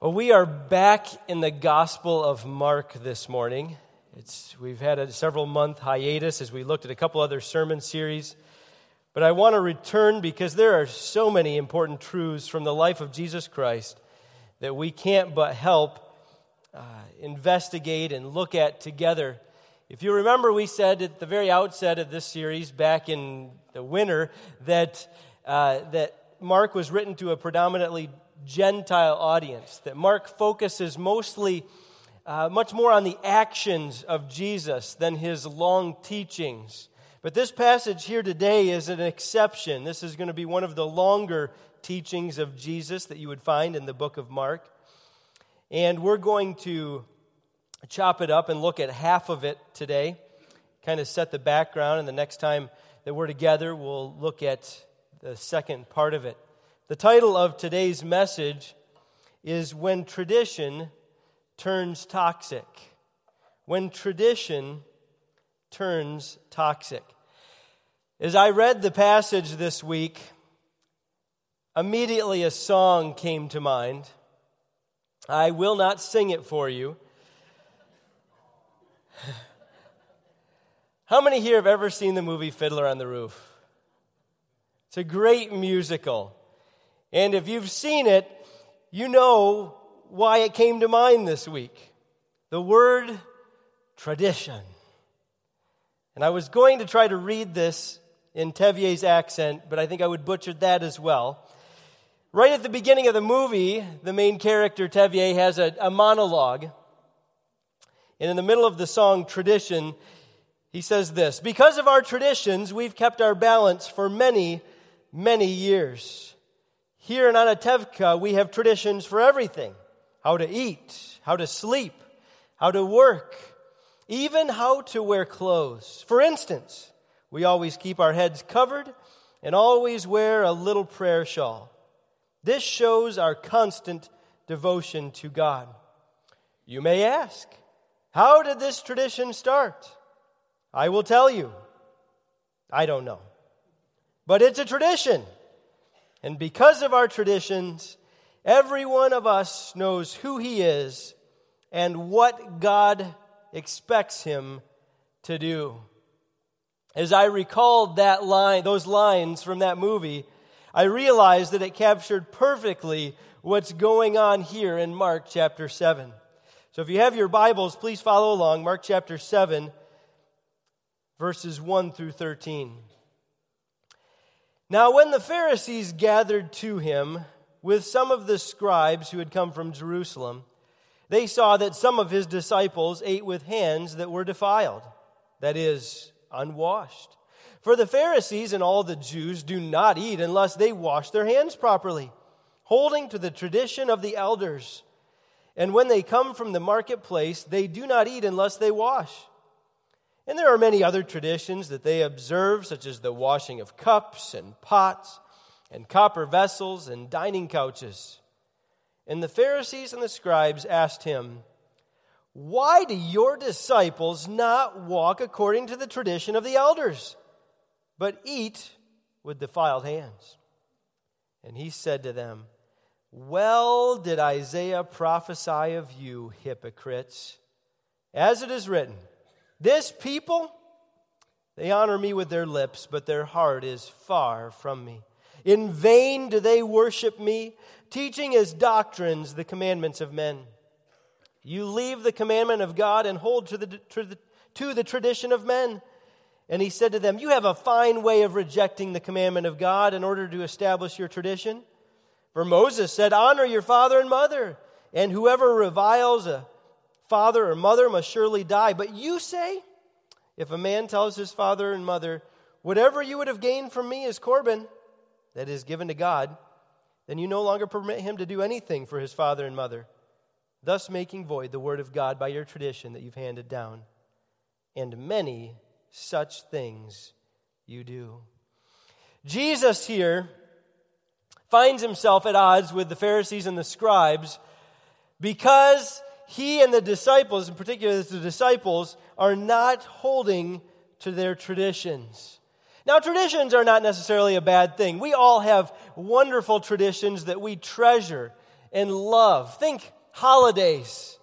Well, we are back in the Gospel of Mark this morning. It's, we've had a several month hiatus as we looked at a couple other sermon series. But I want to return because there are so many important truths from the life of Jesus Christ that we can't but help uh, investigate and look at together. If you remember, we said at the very outset of this series back in the winter that, uh, that Mark was written to a predominantly Gentile audience, that Mark focuses mostly, uh, much more on the actions of Jesus than his long teachings. But this passage here today is an exception. This is going to be one of the longer teachings of Jesus that you would find in the book of Mark. And we're going to chop it up and look at half of it today, kind of set the background, and the next time that we're together, we'll look at the second part of it. The title of today's message is When Tradition Turns Toxic. When Tradition Turns Toxic. As I read the passage this week, immediately a song came to mind. I will not sing it for you. How many here have ever seen the movie Fiddler on the Roof? It's a great musical. And if you've seen it, you know why it came to mind this week. The word tradition. And I was going to try to read this in Tevye's accent, but I think I would butcher that as well. Right at the beginning of the movie, the main character, Tevye, has a, a monologue. And in the middle of the song Tradition, he says this Because of our traditions, we've kept our balance for many, many years. Here in Anatevka, we have traditions for everything how to eat, how to sleep, how to work, even how to wear clothes. For instance, we always keep our heads covered and always wear a little prayer shawl. This shows our constant devotion to God. You may ask, how did this tradition start? I will tell you. I don't know. But it's a tradition. And because of our traditions, every one of us knows who he is and what God expects him to do. As I recalled that line, those lines from that movie, I realized that it captured perfectly what's going on here in Mark chapter 7. So if you have your Bibles, please follow along. Mark chapter 7, verses 1 through 13. Now, when the Pharisees gathered to him with some of the scribes who had come from Jerusalem, they saw that some of his disciples ate with hands that were defiled, that is, unwashed. For the Pharisees and all the Jews do not eat unless they wash their hands properly, holding to the tradition of the elders. And when they come from the marketplace, they do not eat unless they wash. And there are many other traditions that they observe, such as the washing of cups and pots and copper vessels and dining couches. And the Pharisees and the scribes asked him, Why do your disciples not walk according to the tradition of the elders, but eat with defiled hands? And he said to them, Well did Isaiah prophesy of you, hypocrites, as it is written. This people, they honor me with their lips, but their heart is far from me. In vain do they worship me, teaching as doctrines the commandments of men. You leave the commandment of God and hold to the, to the, tradition of men. And he said to them, You have a fine way of rejecting the commandment of God in order to establish your tradition. For Moses said, Honor your father and mother, and whoever reviles a father or mother must surely die. But you say, if a man tells his father and mother, Whatever you would have gained from me is Corban, that is given to God, then you no longer permit him to do anything for his father and mother, thus making void the word of God by your tradition that you've handed down. And many such things you do. Jesus here finds himself at odds with the Pharisees and the scribes because he and the disciples, in particular the disciples, are not holding to their traditions. Now, traditions are not necessarily a bad thing. We all have wonderful traditions that we treasure and love. Think holidays.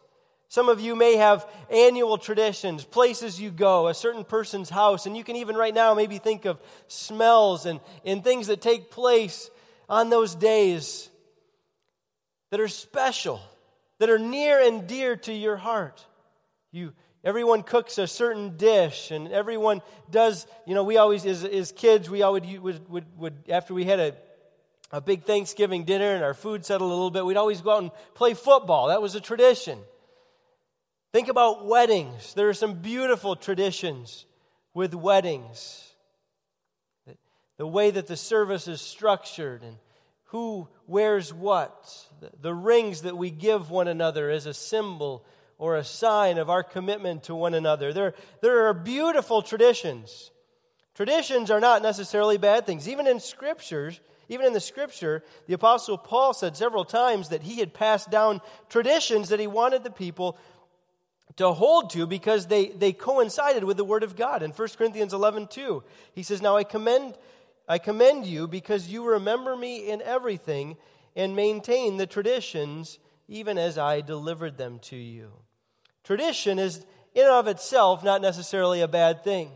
Some of you may have annual traditions, places you go, a certain person's house, and you can even right now maybe think of smells and, and things that take place on those days that are special, that are near and dear to your heart. You, everyone cooks a certain dish, and everyone does, you know, we always, as, as kids, we always would, would, would, after we had a, a big Thanksgiving dinner and our food settled a little bit, we'd always go out and play football. That was a tradition. Think about weddings. There are some beautiful traditions with weddings. The way that the service is structured and who wears what, the rings that we give one another as a symbol or a sign of our commitment to one another. There, there are beautiful traditions. Traditions are not necessarily bad things. Even in scriptures, even in the scripture, the apostle Paul said several times that he had passed down traditions that he wanted the people to hold to because they, they coincided with the word of God. In 1 Corinthians 11, 2, he says, Now I commend, I commend you because you remember me in everything and maintain the traditions even as I delivered them to you. Tradition is in and of itself not necessarily a bad thing.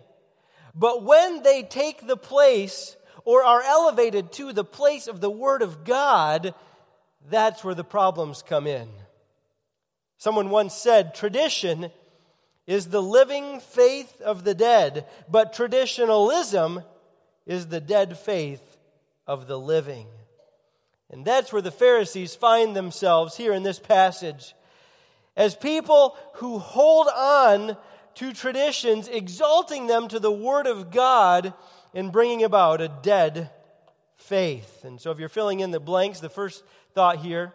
But when they take the place or are elevated to the place of the Word of God, that's where the problems come in. Someone once said, tradition is the living faith of the dead, but traditionalism is the dead faith of the living. And that's where the Pharisees find themselves here in this passage. As people who hold on to traditions, exalting them to the Word of God and bringing about a dead faith. And so, if you're filling in the blanks, the first thought here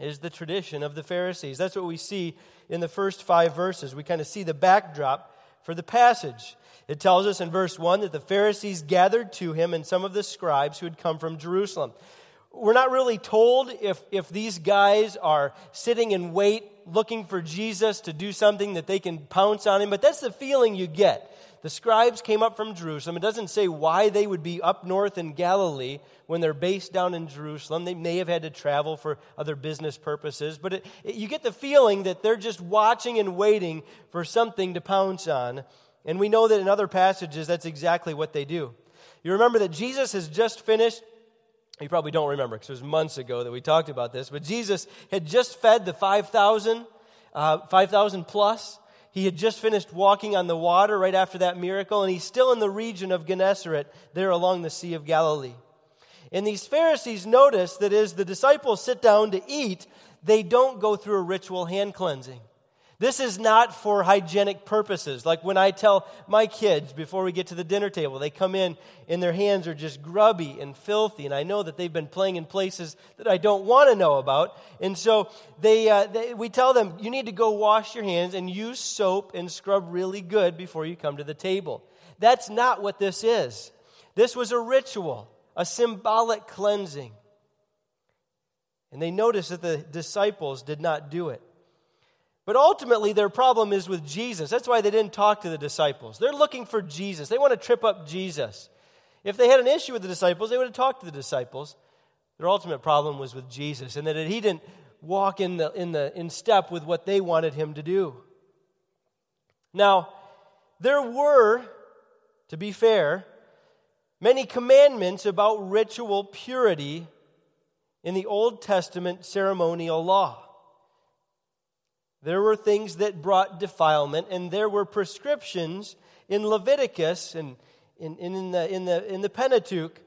is the tradition of the Pharisees. That's what we see in the first five verses. We kind of see the backdrop for the passage. It tells us in verse 1 that the Pharisees gathered to him and some of the scribes who had come from Jerusalem. We're not really told if, if these guys are sitting in wait looking for Jesus to do something that they can pounce on him, but that's the feeling you get. The scribes came up from Jerusalem. It doesn't say why they would be up north in Galilee when they're based down in Jerusalem. They may have had to travel for other business purposes, but it, it, you get the feeling that they're just watching and waiting for something to pounce on. And we know that in other passages, that's exactly what they do. You remember that Jesus has just finished you probably don't remember because it was months ago that we talked about this, but Jesus had just fed the 5,000, uh, 5,000 plus. He had just finished walking on the water right after that miracle, and he's still in the region of Gennesaret, there along the Sea of Galilee. And these Pharisees notice that as the disciples sit down to eat, they don't go through a ritual hand cleansing. This is not for hygienic purposes. Like when I tell my kids before we get to the dinner table, they come in and their hands are just grubby and filthy, and I know that they've been playing in places that I don't want to know about. And so they, uh, they, we tell them, you need to go wash your hands and use soap and scrub really good before you come to the table. That's not what this is. This was a ritual, a symbolic cleansing. And they noticed that the disciples did not do it. But ultimately, their problem is with Jesus. That's why they didn't talk to the disciples. They're looking for Jesus. They want to trip up Jesus. If they had an issue with the disciples, they would have talked to the disciples. Their ultimate problem was with Jesus, and that he didn't walk in, the, in, the, in step with what they wanted him to do. Now, there were, to be fair, many commandments about ritual purity in the Old Testament ceremonial law. There were things that brought defilement, and there were prescriptions in Leviticus and in, in, the, in, the, in the Pentateuch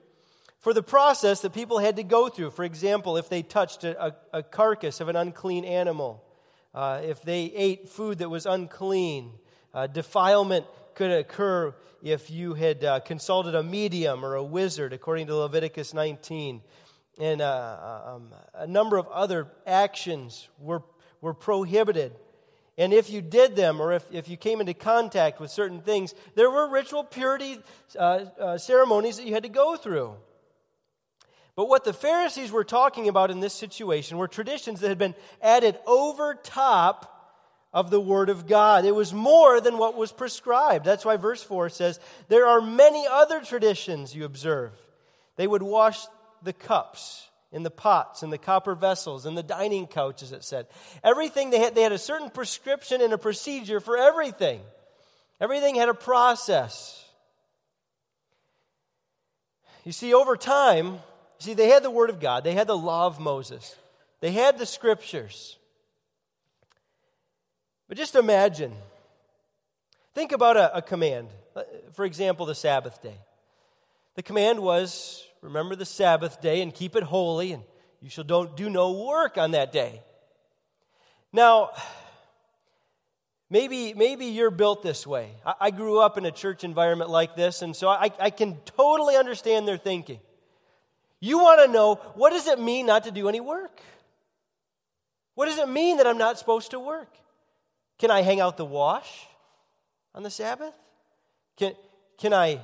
for the process that people had to go through. For example, if they touched a, a, a carcass of an unclean animal, uh, if they ate food that was unclean, uh, defilement could occur if you had uh, consulted a medium or a wizard, according to Leviticus 19. And uh, um, a number of other actions were were prohibited. And if you did them, or if, if you came into contact with certain things, there were ritual purity uh, uh, ceremonies that you had to go through. But what the Pharisees were talking about in this situation were traditions that had been added over top of the Word of God. It was more than what was prescribed. That's why verse 4 says, There are many other traditions you observe. They would wash the cups in the pots, in the copper vessels, in the dining couches, it said. Everything they had, they had a certain prescription and a procedure for everything. Everything had a process. You see, over time, see, they had the Word of God, they had the law of Moses, they had the scriptures. But just imagine, think about a, a command. Uh, for example, the Sabbath day. The command was remember the Sabbath day and keep it holy, and you shall don't do no work on that day. Now, maybe, maybe you're built this way. I, I grew up in a church environment like this, and so I, I can totally understand their thinking. You want to know what does it mean not to do any work? What does it mean that I'm not supposed to work? Can I hang out the wash on the Sabbath? Can, can, I,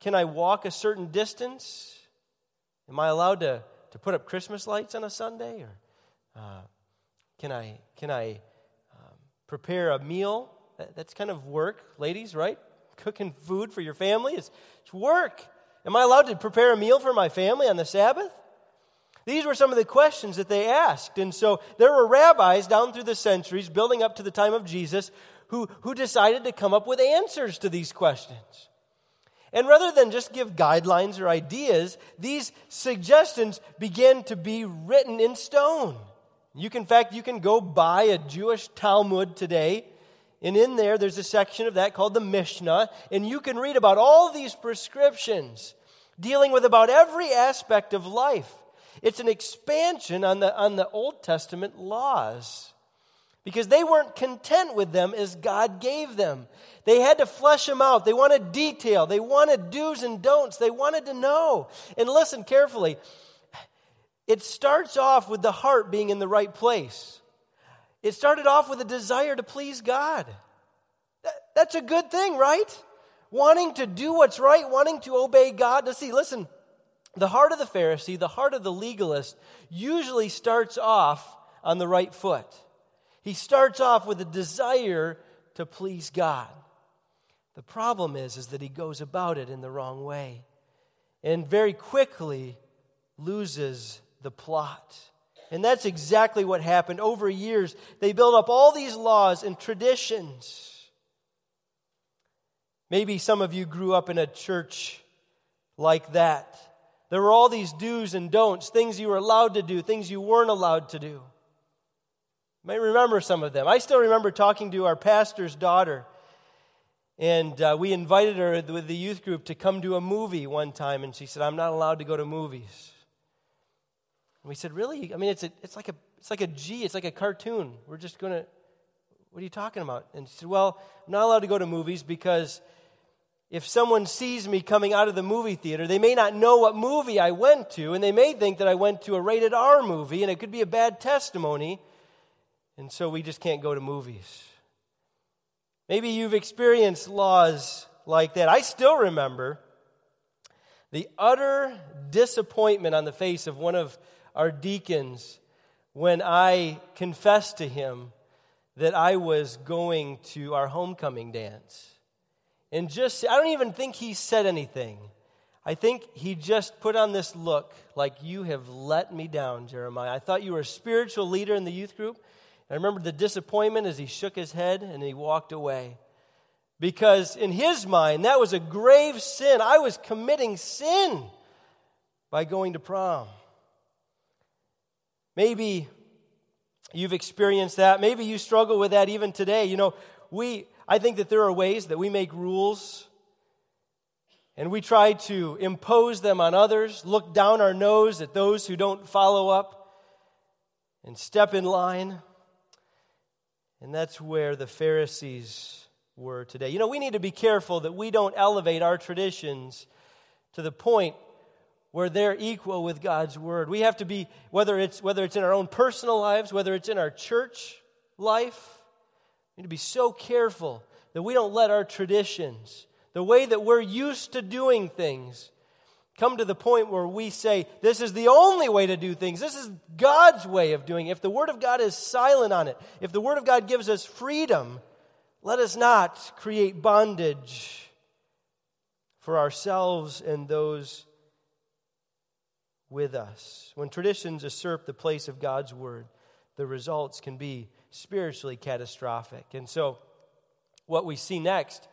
can I walk a certain distance? Am I allowed to, to put up Christmas lights on a Sunday? Or uh, can I, can I um, prepare a meal? That, that's kind of work, ladies, right? Cooking food for your family is it's work. Am I allowed to prepare a meal for my family on the Sabbath? These were some of the questions that they asked. And so there were rabbis down through the centuries, building up to the time of Jesus, who, who decided to come up with answers to these questions. And rather than just give guidelines or ideas, these suggestions begin to be written in stone. You can, in fact, you can go buy a Jewish Talmud today, and in there there's a section of that called the Mishnah, and you can read about all these prescriptions dealing with about every aspect of life. It's an expansion on the, on the Old Testament laws because they weren't content with them as God gave them. They had to flesh them out. They wanted detail. They wanted do's and don'ts. They wanted to know. And listen carefully. It starts off with the heart being in the right place. It started off with a desire to please God. That's a good thing, right? Wanting to do what's right, wanting to obey God. To see, listen, the heart of the Pharisee, the heart of the legalist, usually starts off on the right foot. He starts off with a desire to please God. The problem is, is that he goes about it in the wrong way and very quickly loses the plot. And that's exactly what happened. Over years, they built up all these laws and traditions. Maybe some of you grew up in a church like that. There were all these do's and don'ts, things you were allowed to do, things you weren't allowed to do may remember some of them. I still remember talking to our pastor's daughter, and uh, we invited her with the youth group to come to a movie one time, and she said, I'm not allowed to go to movies. And we said, Really? I mean, it's, a, it's, like, a, it's like a G, it's like a cartoon. We're just going to, what are you talking about? And she said, Well, I'm not allowed to go to movies because if someone sees me coming out of the movie theater, they may not know what movie I went to, and they may think that I went to a rated R movie, and it could be a bad testimony. And so we just can't go to movies. Maybe you've experienced laws like that. I still remember the utter disappointment on the face of one of our deacons when I confessed to him that I was going to our homecoming dance. And just, I don't even think he said anything. I think he just put on this look like, You have let me down, Jeremiah. I thought you were a spiritual leader in the youth group. I remember the disappointment as he shook his head and he walked away. Because in his mind, that was a grave sin. I was committing sin by going to prom. Maybe you've experienced that. Maybe you struggle with that even today. You know, we I think that there are ways that we make rules and we try to impose them on others, look down our nose at those who don't follow up and step in line. And that's where the Pharisees were today. You know, we need to be careful that we don't elevate our traditions to the point where they're equal with God's word. We have to be, whether it's, whether it's in our own personal lives, whether it's in our church life, we need to be so careful that we don't let our traditions, the way that we're used to doing things, come to the point where we say, this is the only way to do things. This is God's way of doing it. If the Word of God is silent on it, if the Word of God gives us freedom, let us not create bondage for ourselves and those with us. When traditions usurp the place of God's word, the results can be spiritually catastrophic. And so, what we see next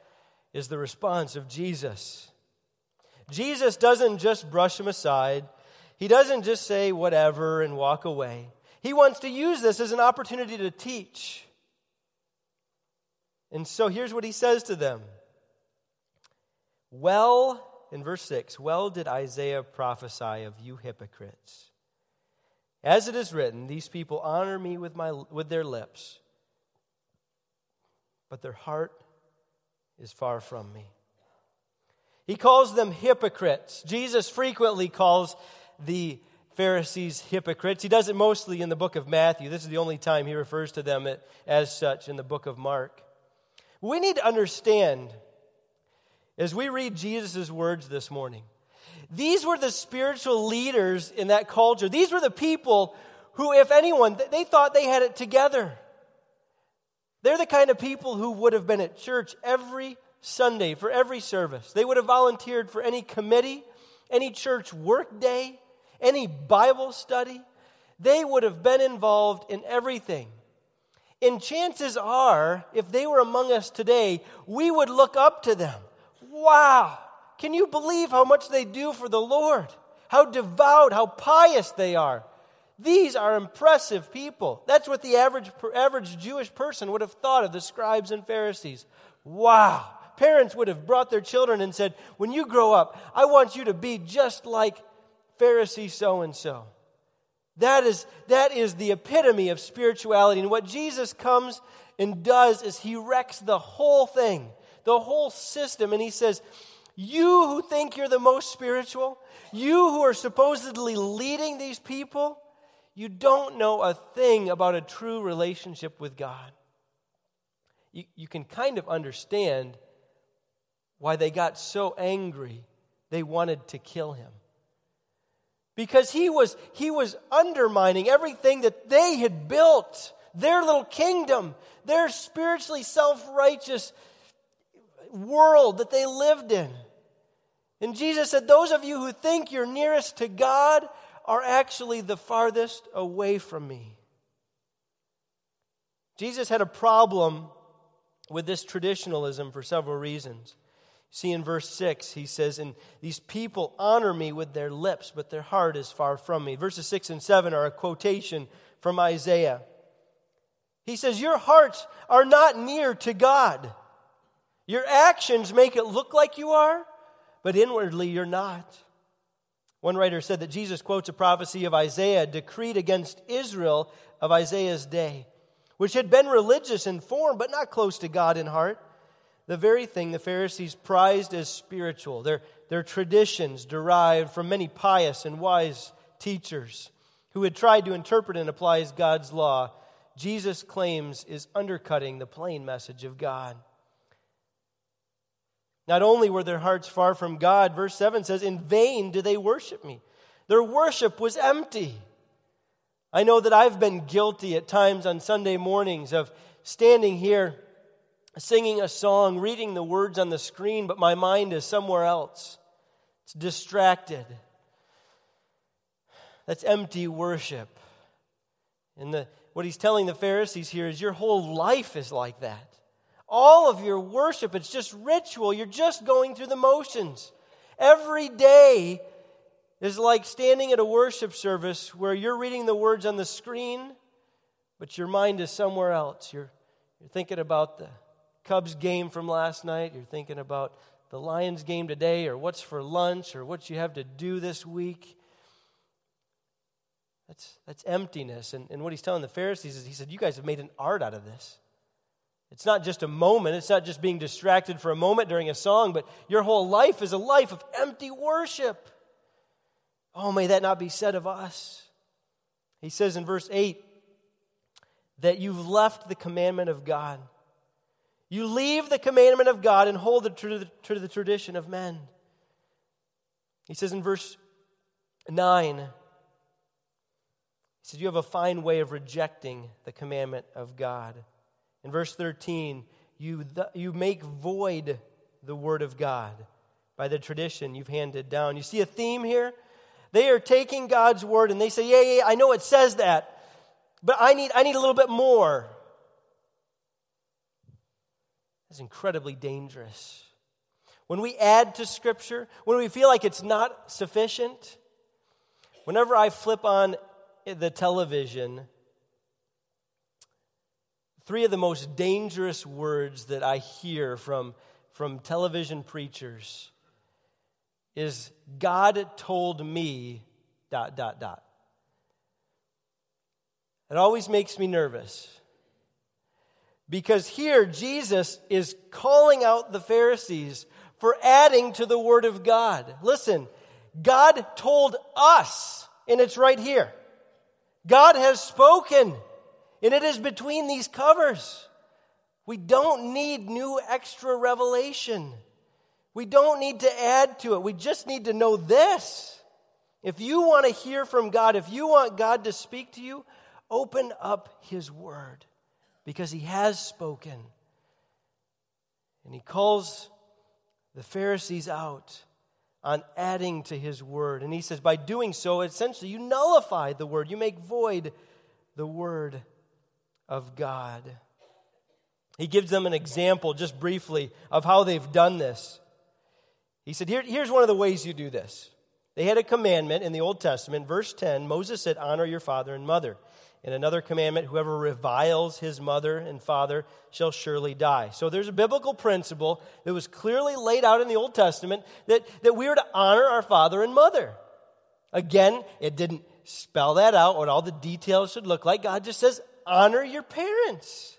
is the response of Jesus. Jesus doesn't just brush him aside, he doesn't just say whatever and walk away. He wants to use this as an opportunity to teach. And so here's what he says to them Well, in verse 6, well did Isaiah prophesy of you hypocrites. As it is written, these people honor me with, my, with their lips, but their heart is far from me. He calls them hypocrites. Jesus frequently calls the Pharisees hypocrites. He does it mostly in the book of Matthew. This is the only time he refers to them as such in the book of Mark. We need to understand as we read Jesus' words this morning, these were the spiritual leaders in that culture. These were the people who, if anyone, they thought they had it together. They're the kind of people who would have been at church every Sunday for every service. They would have volunteered for any committee, any church work day, any Bible study. They would have been involved in everything. And chances are, if they were among us today, we would look up to them. Wow, can you believe how much they do for the Lord? How devout, how pious they are. These are impressive people. That's what the average, average Jewish person would have thought of the scribes and Pharisees. Wow. Parents would have brought their children and said, When you grow up, I want you to be just like Pharisee so and so. That is, that is the epitome of spirituality. And what Jesus comes and does is he wrecks the whole thing, the whole system. And he says, You who think you're the most spiritual, you who are supposedly leading these people, you don't know a thing about a true relationship with God. You, you can kind of understand why they got so angry they wanted to kill him. Because he was, he was undermining everything that they had built, their little kingdom, their spiritually self righteous world that they lived in. And Jesus said, Those of you who think you're nearest to God are actually the farthest away from me. Jesus had a problem with this traditionalism for several reasons. See in verse 6, he says, And these people honor me with their lips, but their heart is far from me. Verses 6 and 7 are a quotation from Isaiah. He says, Your hearts are not near to God. Your actions make it look like you are, but inwardly you're not. One writer said that Jesus quotes a prophecy of Isaiah decreed against Israel of Isaiah's day, which had been religious in form, but not close to God in heart. The very thing the Pharisees prized as spiritual, their, their traditions derived from many pious and wise teachers who had tried to interpret and apply God's law, Jesus claims is undercutting the plain message of God. Not only were their hearts far from God, verse 7 says, In vain do they worship me. Their worship was empty. I know that I've been guilty at times on Sunday mornings of standing here singing a song, reading the words on the screen, but my mind is somewhere else. It's distracted. That's empty worship. And the, what he's telling the Pharisees here is your whole life is like that all of your worship. It's just ritual. You're just going through the motions. Every day is like standing at a worship service where you're reading the words on the screen, but your mind is somewhere else. You're, you're thinking about the Cubs game from last night. You're thinking about the Lions game today, or what's for lunch, or what you have to do this week. That's, that's emptiness. And, and what he's telling the Pharisees is he said, You guys have made an art out of this. It's not just a moment, it's not just being distracted for a moment during a song, but your whole life is a life of empty worship. Oh, may that not be said of us. He says in verse 8 that you've left the commandment of God. You leave the commandment of God and hold it to the, tradition of men. He says in verse 9, he says, You have a fine way of rejecting the commandment of God. In verse 13, you, th- you make void the word of God by the tradition you've handed down. You see a theme here? They are taking God's word and they say, Yeah, yeah, I know it says that, but I need, I need a little bit more. That's incredibly dangerous. When we add to Scripture, when we feel like it's not sufficient, whenever I flip on the television, three of the most dangerous words that I hear from, from television preachers is God told me, dot, dot, dot. It always makes me nervous. Because here, Jesus is calling out the Pharisees for adding to the Word of God. Listen, God told us, and it's right here. God has spoken, and it is between these covers. We don't need new extra revelation. We don't need to add to it. We just need to know this. If you want to hear from God, if you want God to speak to you, open up His Word because He has spoken. And He calls the Pharisees out on adding to His Word. And He says, by doing so, essentially, you nullify the Word, you make void the Word of God. He gives them an example, just briefly, of how they've done this. He said, Here, Here's one of the ways you do this. They had a commandment in the Old Testament. Verse 10 Moses said, Honor your father and mother. And another commandment whoever reviles his mother and father shall surely die. So there's a biblical principle that was clearly laid out in the Old Testament that, that we are to honor our father and mother. Again, it didn't spell that out, what all the details should look like. God just says, honor your parents.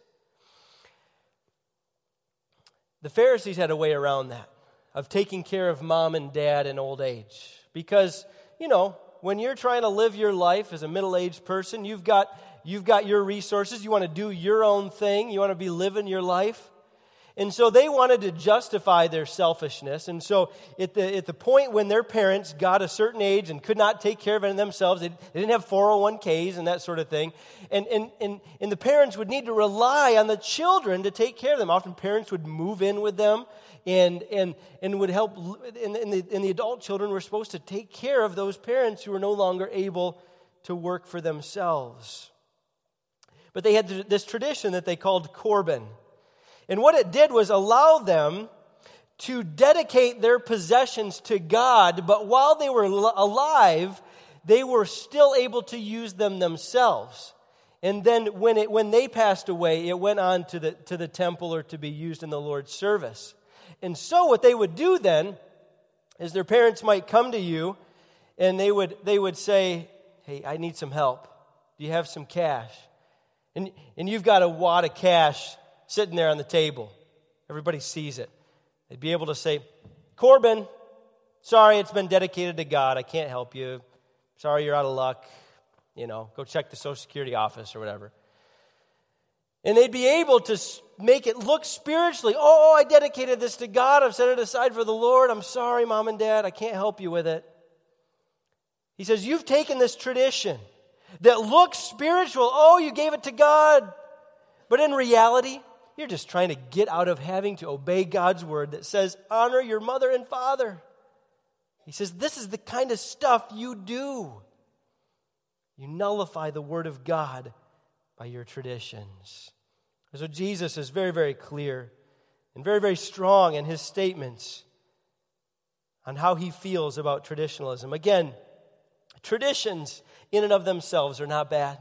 The Pharisees had a way around that of taking care of mom and dad in old age. Because, you know, when you're trying to live your life as a middle aged person, you've got, you've got your resources, you want to do your own thing, you want to be living your life. And so they wanted to justify their selfishness. And so at the, at the point when their parents got a certain age and could not take care of it themselves, they, they didn't have 401ks and that sort of thing. And, and, and, and the parents would need to rely on the children to take care of them. Often parents would move in with them and, and, and would help. And, and, the, and the adult children were supposed to take care of those parents who were no longer able to work for themselves. But they had this tradition that they called Corban. And what it did was allow them to dedicate their possessions to God, but while they were alive, they were still able to use them themselves. And then when, it, when they passed away, it went on to the, to the temple or to be used in the Lord's service. And so, what they would do then is their parents might come to you and they would, they would say, Hey, I need some help. Do you have some cash? And, and you've got a wad of cash sitting there on the table. Everybody sees it. They'd be able to say, Corban, sorry, it's been dedicated to God. I can't help you. Sorry, you're out of luck. You know, go check the Social Security office or whatever. And they'd be able to make it look spiritually. Oh, oh, I dedicated this to God. I've set it aside for the Lord. I'm sorry, mom and dad. I can't help you with it. He says, You've taken this tradition that looks spiritual. Oh, you gave it to God. But in reality, you're just trying to get out of having to obey God's word that says, honor your mother and father. He says, this is the kind of stuff you do. You nullify the word of God by your traditions. So Jesus is very, very clear and very, very strong in his statements on how he feels about traditionalism. Again, traditions in and of themselves are not bad.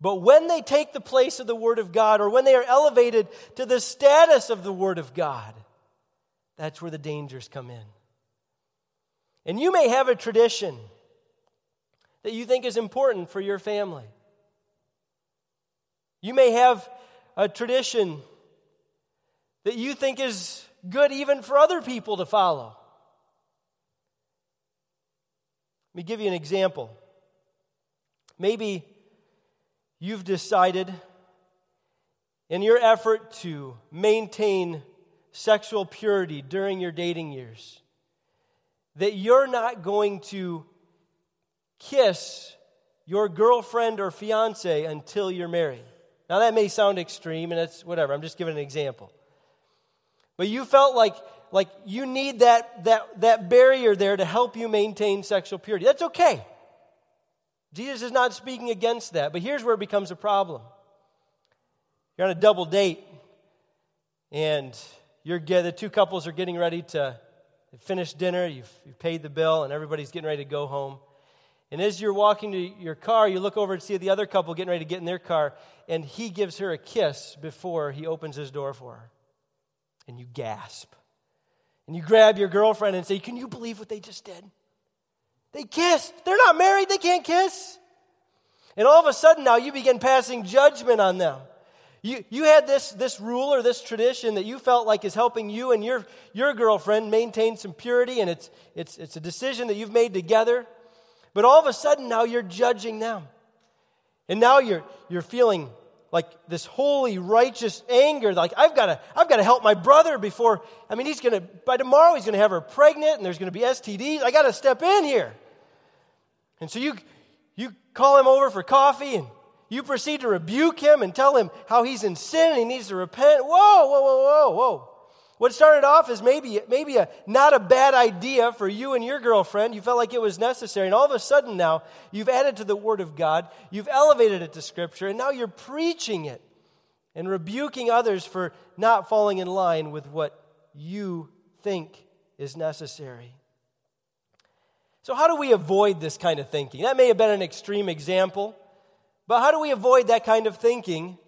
But when they take the place of the Word of God, or when they are elevated to the status of the Word of God, that's where the dangers come in. And you may have a tradition that you think is important for your family. You may have a tradition that you think is good even for other people to follow. Let me give you an example. Maybe you've decided in your effort to maintain sexual purity during your dating years that you're not going to kiss your girlfriend or fiance until you're married. Now, that may sound extreme, and it's whatever, I'm just giving an example. But you felt like, like you need that, that, that barrier there to help you maintain sexual purity. That's okay. Jesus is not speaking against that. But here's where it becomes a problem. You're on a double date, and you're, the two couples are getting ready to finish dinner. You've, you've paid the bill, and everybody's getting ready to go home. And as you're walking to your car, you look over and see the other couple getting ready to get in their car, and he gives her a kiss before he opens his door for her. And you gasp. And you grab your girlfriend and say, Can you believe what they just did? They kissed. They're not married, they can't kiss. And all of a sudden now you begin passing judgment on them. You, you had this, this rule or this tradition that you felt like is helping you and your, your girlfriend maintain some purity, and it's, it's, it's a decision that you've made together. But all of a sudden, now you're judging them. And now you're, you're feeling like this holy, righteous anger. Like, I've got to, I've got to help my brother before, I mean, he's going to, by tomorrow, he's going to have her pregnant and there's going to be STDs. I got to step in here. And so you, you call him over for coffee and you proceed to rebuke him and tell him how he's in sin and he needs to repent. Whoa, whoa, whoa, whoa, whoa. What started off as maybe, maybe a, not a bad idea for you and your girlfriend, you felt like it was necessary, and all of a sudden now you've added to the Word of God, you've elevated it to Scripture, and now you're preaching it and rebuking others for not falling in line with what you think is necessary. So, how do we avoid this kind of thinking? That may have been an extreme example, but how do we avoid that kind of thinking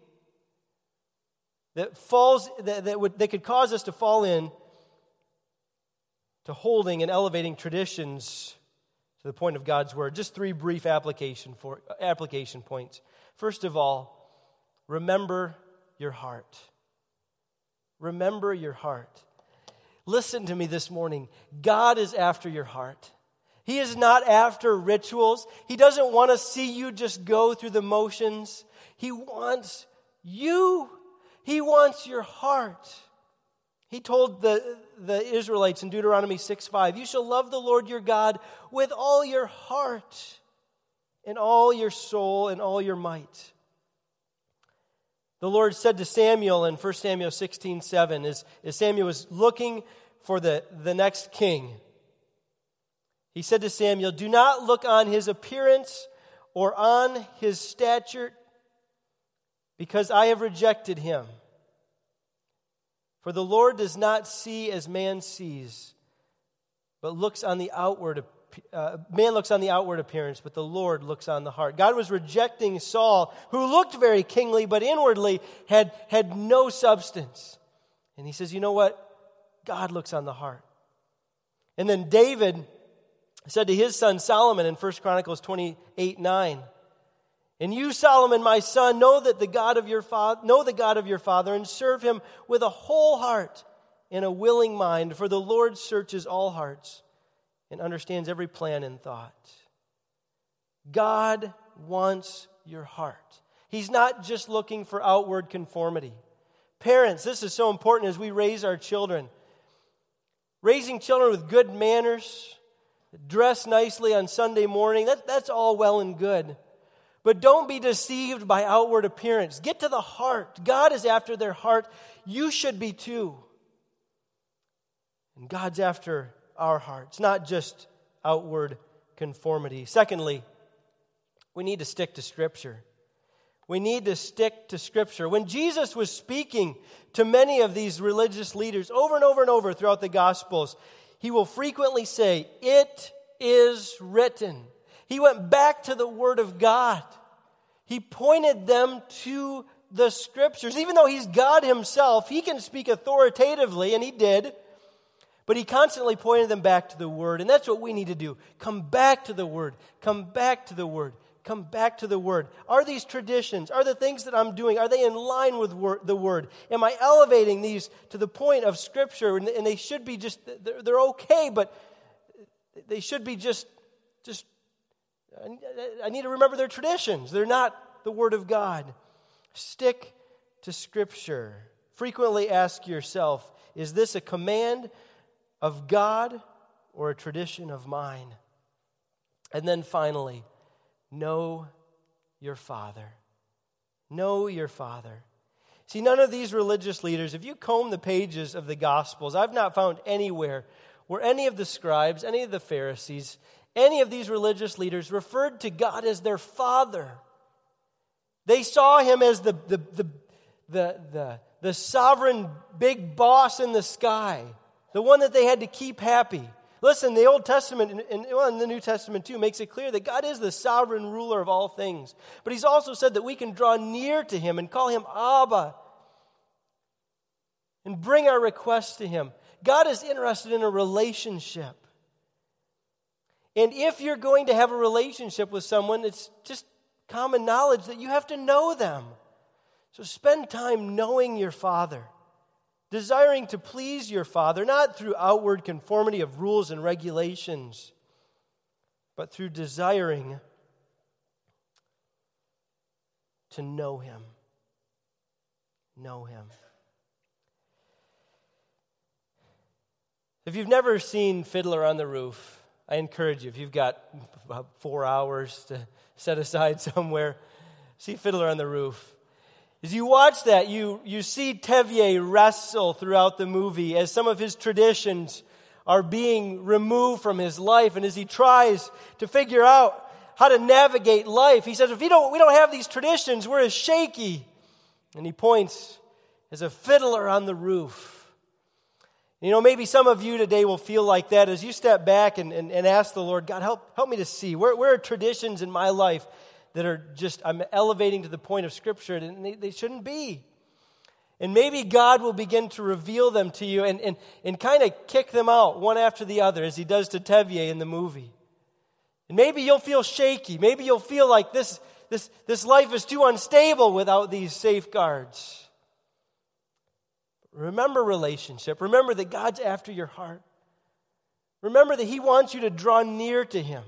that falls that, that, would, that could cause us to fall in to holding and elevating traditions to the point of God's word. Just three brief application for application points. First of all, remember your heart. Remember your heart. Listen to me this morning. God is after your heart. He is not after rituals. He doesn't want to see you just go through the motions. He wants you. He wants your heart. He told the, the Israelites in Deuteronomy 6 5, You shall love the Lord your God with all your heart, and all your soul, and all your might. The Lord said to Samuel in 1 Samuel 16 7, as, as Samuel was looking for the, the next king, he said to Samuel, Do not look on his appearance or on his stature, because I have rejected him. For the Lord does not see as man sees, but looks on the outward uh, man looks on the outward appearance, but the Lord looks on the heart. God was rejecting Saul, who looked very kingly, but inwardly had, had no substance. And he says, You know what? God looks on the heart. And then David said to his son Solomon in 1 Chronicles 28 9, and you, Solomon, my son, know that the God of your father, know the God of your father, and serve him with a whole heart and a willing mind, for the Lord searches all hearts and understands every plan and thought. God wants your heart. He's not just looking for outward conformity. Parents, this is so important as we raise our children. Raising children with good manners, dress nicely on Sunday morning, that, that's all well and good. But don't be deceived by outward appearance. Get to the heart. God is after their heart. You should be too. And God's after our hearts, not just outward conformity. Secondly, we need to stick to Scripture. We need to stick to Scripture. When Jesus was speaking to many of these religious leaders over and over and over throughout the Gospels, he will frequently say, It is written. He went back to the Word of God. He pointed them to the Scriptures. Even though He's God Himself, He can speak authoritatively, and He did. But He constantly pointed them back to the Word. And that's what we need to do. Come back to the Word. Come back to the Word. Come back to the Word. Are these traditions, are the things that I'm doing, are they in line with wor- the Word? Am I elevating these to the point of Scripture? And, and they should be just, they're, they're okay, but they should be just, just I need to remember their traditions. They're not the Word of God. Stick to Scripture. Frequently ask yourself is this a command of God or a tradition of mine? And then finally, know your Father. Know your Father. See, none of these religious leaders, if you comb the pages of the Gospels, I've not found anywhere where any of the scribes, any of the Pharisees, any of these religious leaders referred to God as their Father. They saw him as the, the, the, the, the, the sovereign big boss in the sky, the one that they had to keep happy. Listen, the Old Testament and, well, the New Testament too makes it clear that God is the sovereign ruler of all things. But He's also said that we can draw near to Him and call Him Abba and bring our requests to Him. God is interested in a relationship. And if you're going to have a relationship with someone, it's just common knowledge that you have to know them. So spend time knowing your Father desiring to please your Father, not through outward conformity of rules and regulations, but through desiring to know Him. Know Him. If you've never seen Fiddler on the Roof, I encourage you, if you've got about four hours to set aside somewhere, see Fiddler on the Roof. As you watch that, you, you see Tevye wrestle throughout the movie as some of his traditions are being removed from his life. And as he tries to figure out how to navigate life, he says, if we don't, we don't have these traditions, we're as shaky. And he points as a fiddler on the roof. You know, maybe some of you today will feel like that as you step back and, and, and ask the Lord, God, help, help me to see. Where, where are traditions in my life that are just, I'm elevating to the point of Scripture, and they, they shouldn't be. And maybe God will begin to reveal them to you and, and, and kind of kick them out one after the other, as he does to Tevye in the movie. And maybe you'll feel shaky. Maybe you'll feel like this, this, this life is too unstable without these safeguards. Remember relationship. Remember that God's after your heart. Remember that He wants you to draw near to Him.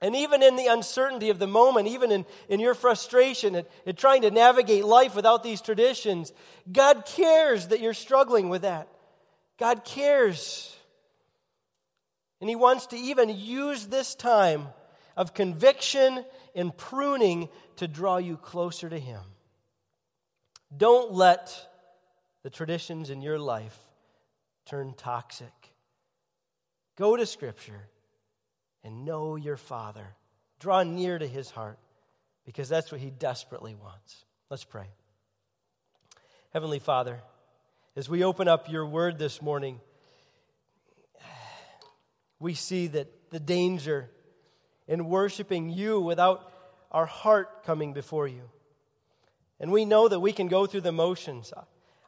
And even in the uncertainty of the moment, even in, in your frustration at, at trying to navigate life without these traditions, God cares that you're struggling with that. God cares. And He wants to even use this time of conviction and pruning to draw you closer to Him. Don't let the traditions in your life turn toxic. Go to Scripture and know your Father. Draw near to his heart because that's what he desperately wants. Let's pray. Heavenly Father, as we open up your word this morning, we see that the danger in worshiping you without our heart coming before you. And we know that we can go through the motions.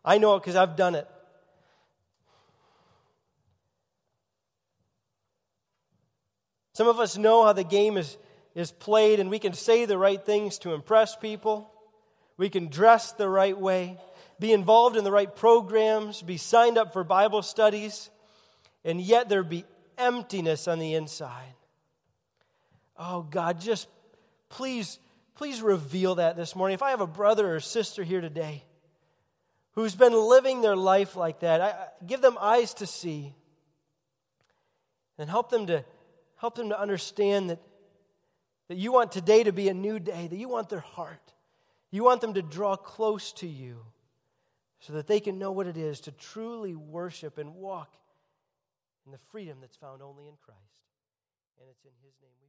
I know it because I've done it. Some of us know how the game is, is played, and we can say the right things to impress people. We can dress the right way, be involved in the right programs, be signed up for Bible studies, and yet there be emptiness on the inside. Oh, God, just please, please reveal that this morning. If I have a brother or sister here today who's been living their life like that, I, give them eyes to see and help them to Help them to understand that, that you want today to be a new day, that you want their heart. You want them to draw close to you so that they can know what it is to truly worship and walk in the freedom that's found only in Christ. And it's in His name.